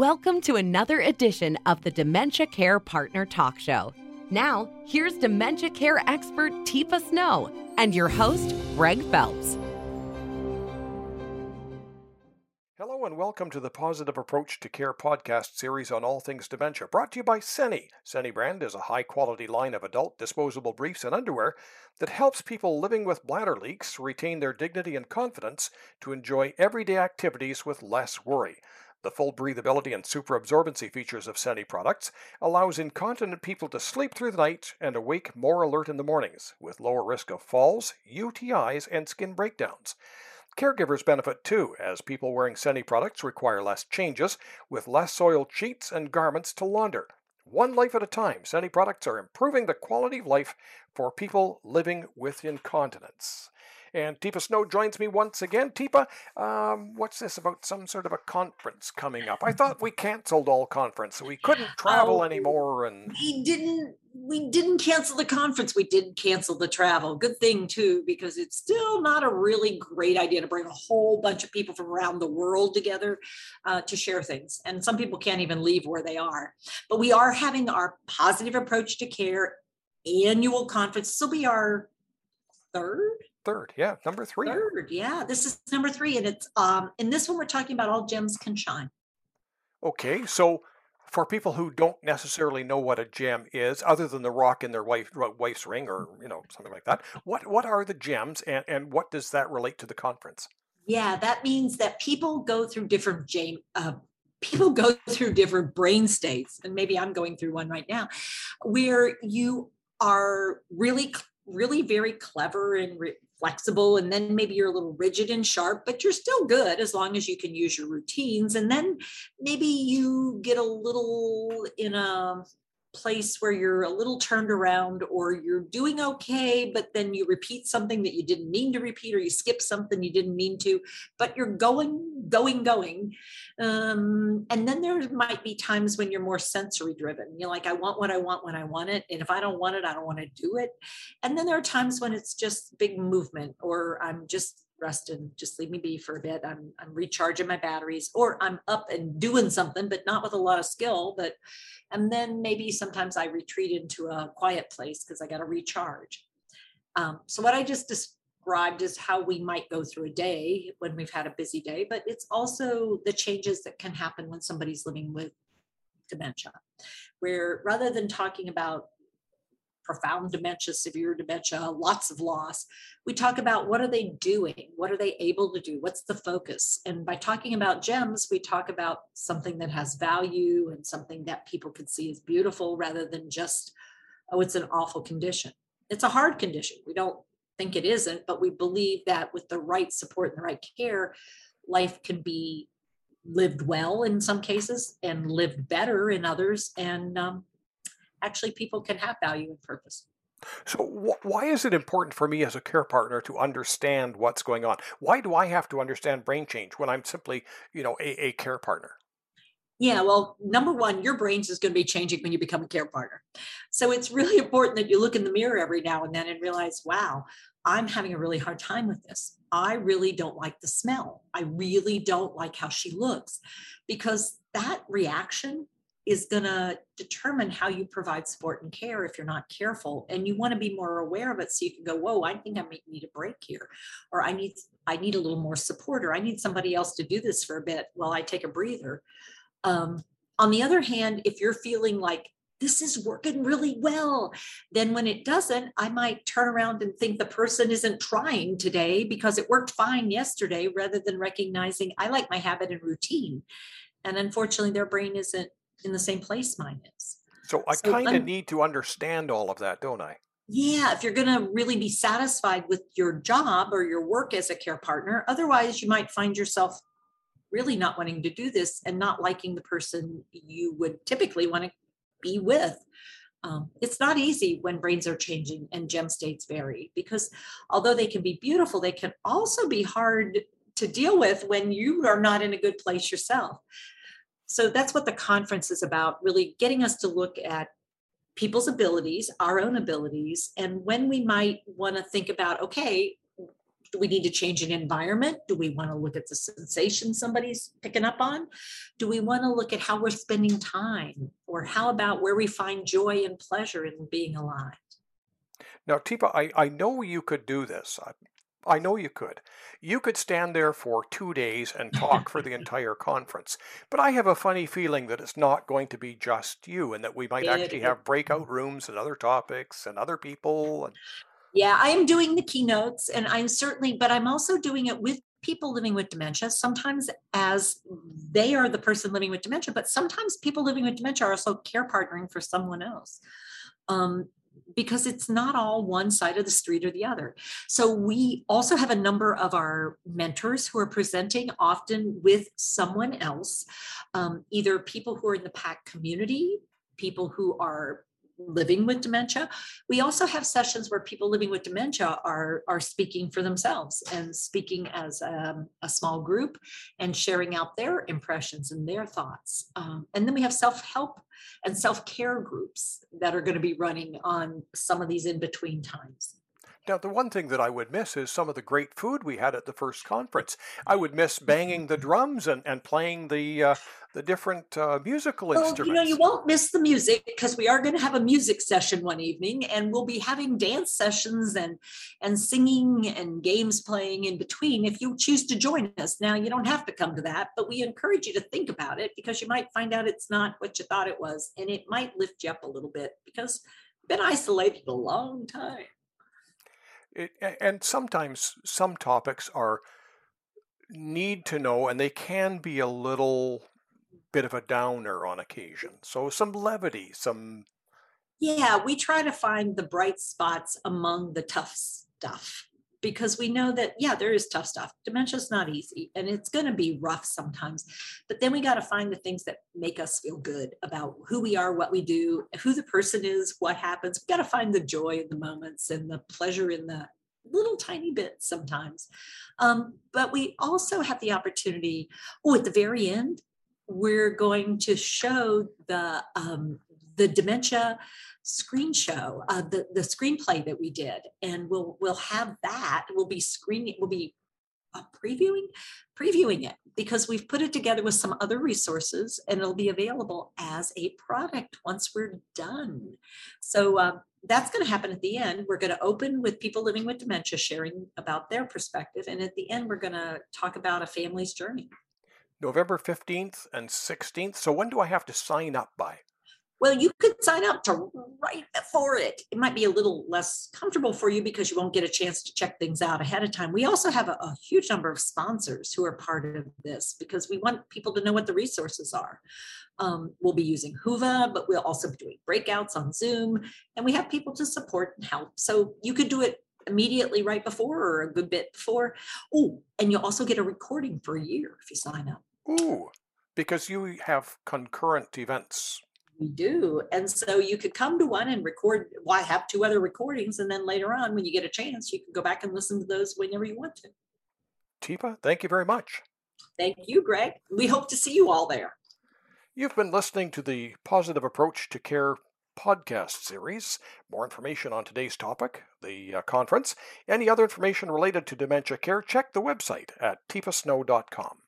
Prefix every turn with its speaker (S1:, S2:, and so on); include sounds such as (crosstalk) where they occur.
S1: Welcome to another edition of the Dementia Care Partner Talk Show. Now, here's dementia care expert Teepa Snow and your host, Greg Phelps.
S2: Hello and welcome to the Positive Approach to Care podcast series on all things dementia, brought to you by Seni. Seni brand is a high quality line of adult disposable briefs and underwear that helps people living with bladder leaks retain their dignity and confidence to enjoy everyday activities with less worry. The full breathability and superabsorbency features of Seni products allows incontinent people to sleep through the night and awake more alert in the mornings, with lower risk of falls, UTIs, and skin breakdowns. Caregivers benefit too, as people wearing Seni products require less changes, with less soiled sheets and garments to launder. One life at a time, Seni products are improving the quality of life for people living with incontinence. And Teepa Snow joins me once again. Teepa, um, what's this about some sort of a conference coming up? I thought we canceled all conference, so we couldn't travel
S3: Oh,
S2: anymore. And
S3: we didn't we didn't cancel the conference we did cancel the travel good thing too because it's still not a really great idea to bring a whole bunch of people from around the world together uh, to share things and some people can't even leave where they are but we are having our positive approach to care annual conference this will be our third
S2: third, yeah, number three.
S3: third yeah this is number three and it's um in this one we're talking about all gems can shine
S2: Okay, so for people who don't necessarily know what a gem is, other than the rock in their wife, wife's ring or you know something like that, what what are the gems, and and what does that relate to the conference?
S3: Yeah, that means that people go through different Jane. Uh, people (laughs) go through different brain states, and maybe I'm going through one right now, where you are really, really very clever and re- flexible, and then maybe you're a little rigid and sharp, but you're still good as long as you can use your routines. And then maybe you get a little in a place where you're a little turned around or you're doing okay but then you repeat something that you didn't mean to repeat or you skip something you didn't mean to but you're going going going. Um, and then there might be times when you're more sensory driven. You're like i want what i want when i want it and if i don't want it i don't want to do it. And then there are times when it's just big movement or i'm just rested just leave me be for a bit. I'm i'm recharging my batteries or i'm up and doing something but not with a lot of skill but and then maybe sometimes i retreat into a quiet place because i got to recharge. Um, so what i just described is how we might go through a day when we've had a busy day but it's also the changes that can happen when somebody's living with dementia where rather than talking about profound dementia, severe dementia, lots of loss. We talk about what are they doing? What are they able to do? What's the focus? And by talking about gems, we talk about something that has value and something that people can see as beautiful rather than just, oh, it's an awful condition. It's a hard condition. We don't think it isn't, but we believe that with the right support and the right care, life can be lived well in some cases and lived better in others. And um, actually people can have value and purpose.
S2: So, wh- why is it important for me as a care partner to understand what's going on? Why do I have to understand brain change when I'm simply, you know, a, a care partner?
S3: Yeah, well, number one, your brains is going to be changing when you become a care partner. So it's really important that you look in the mirror every now and then and realize, wow, I'm having a really hard time with this. I really don't like the smell. I really don't like how she looks because that reaction is going to determine how you provide support and care if you're not careful. And you want to be more aware of it so you can go whoa i think i might need a break here or i need i need a little more support or i need somebody else to do this for a bit while i take a breather. Um, on the other hand if you're feeling like this is working really well then when it doesn't i might turn around and think the person isn't trying today because it worked fine yesterday rather than recognizing i like my habit and routine and unfortunately their brain isn't in the same place mine is.
S2: So I
S3: So
S2: kind of
S3: un-
S2: need to understand all of that, don't I?
S3: Yeah, if you're going to really be satisfied with your job or your work as a care partner, otherwise, you might find yourself really not wanting to do this and not liking the person you would typically want to be with. Um, it's not easy when brains are changing and gem states vary because although they can be beautiful, they can also be hard to deal with when you are not in a good place yourself. So that's what the conference is about really getting us to look at people's abilities, our own abilities, and when we might want to think about, okay, do we need to change an environment? Do we want to look at the sensation somebody's picking up on? Do we want to look at how we're spending time? Or how about where we find joy and pleasure in being alive?
S2: Now, Teepa, I, I know you could do this. I, know you could. You could stand there for two days and talk for the (laughs) entire conference. But I have a funny feeling that it's not going to be just you and that we might actually have breakout rooms and other topics and other people. And...
S3: Yeah, I am doing the keynotes and I'm certainly, but I'm also doing it with people living with dementia, sometimes as they are the person living with dementia, but sometimes people living with dementia are also care partnering for someone else. Um, because it's not all one side of the street or the other. So we also have a number of our mentors who are presenting often with someone else, um, either people who are in the PAC community, people who are living with dementia. We also have sessions where people living with dementia are, are speaking for themselves and speaking as a, um, a small group and sharing out their impressions and their thoughts. Um, and then we have self help and self care groups that are going to be running on some of these in between times.
S2: Now, the one thing that I would miss is some of the great food we had at the first conference. I would miss banging the (laughs) drums and, and playing the uh, the different uh, musical well, instruments.
S3: You know, you won't miss the music because we are going to have a music session one evening, and we'll be having dance sessions and and singing and games playing in between. If you choose to join us, now you don't have to come to that, but we encourage you to think about it because you might find out it's not what you thought it was, and it might lift you up a little bit because been isolated a long time.
S2: It, and sometimes some topics are need to know and they can be a little bit of a downer on occasion. So some levity some
S3: yeah we try to find the bright spots among the tough stuff because we know that yeah there is tough stuff. Dementia's not easy and it's going to be rough sometimes but then we got to find the things that make us feel good about who we are what we do who the person is what happens. We got to find the joy in the moments and the pleasure in the little tiny bits sometimes. Um, but we also have the opportunity oh at the very end we're going to show the um, the dementia screen show, uh, the the screenplay that we did, and we'll we'll have that. We'll be screening. We'll be uh, previewing previewing it because we've put it together with some other resources, and it'll be available as a product once we're done. So. Uh, that's going to happen at the end. We're going to open with people living with dementia sharing about their perspective. And at the end, we're going to talk about a family's journey.
S2: November 15th and 16th. So when do I have to sign up by?
S3: Well, you could sign up to right for it. It might be a little less comfortable for you because you won't get a chance to check things out ahead of time. We also have a, a huge number of sponsors who are part of this because we want people to know what the resources are. Um, we'll be using Whova, but we'll also be doing breakouts on Zoom, and we have people to support and help. So you could do it immediately right before or a good bit before. Oh, and you'll also get a recording for a year if you sign up.
S2: Ooh, because you have concurrent events
S3: we do. And so you could come to one and record, why well, have two other recordings. And then later on, when you get a chance, you can go back and listen to those whenever you want to.
S2: Teepa, thank you very much.
S3: Thank you, Greg. We hope to see you all there.
S2: You've been listening to the Positive Approach to Care podcast series. More information on today's topic, the uh, conference, any other information related to dementia care, check the website at teepasnow.com.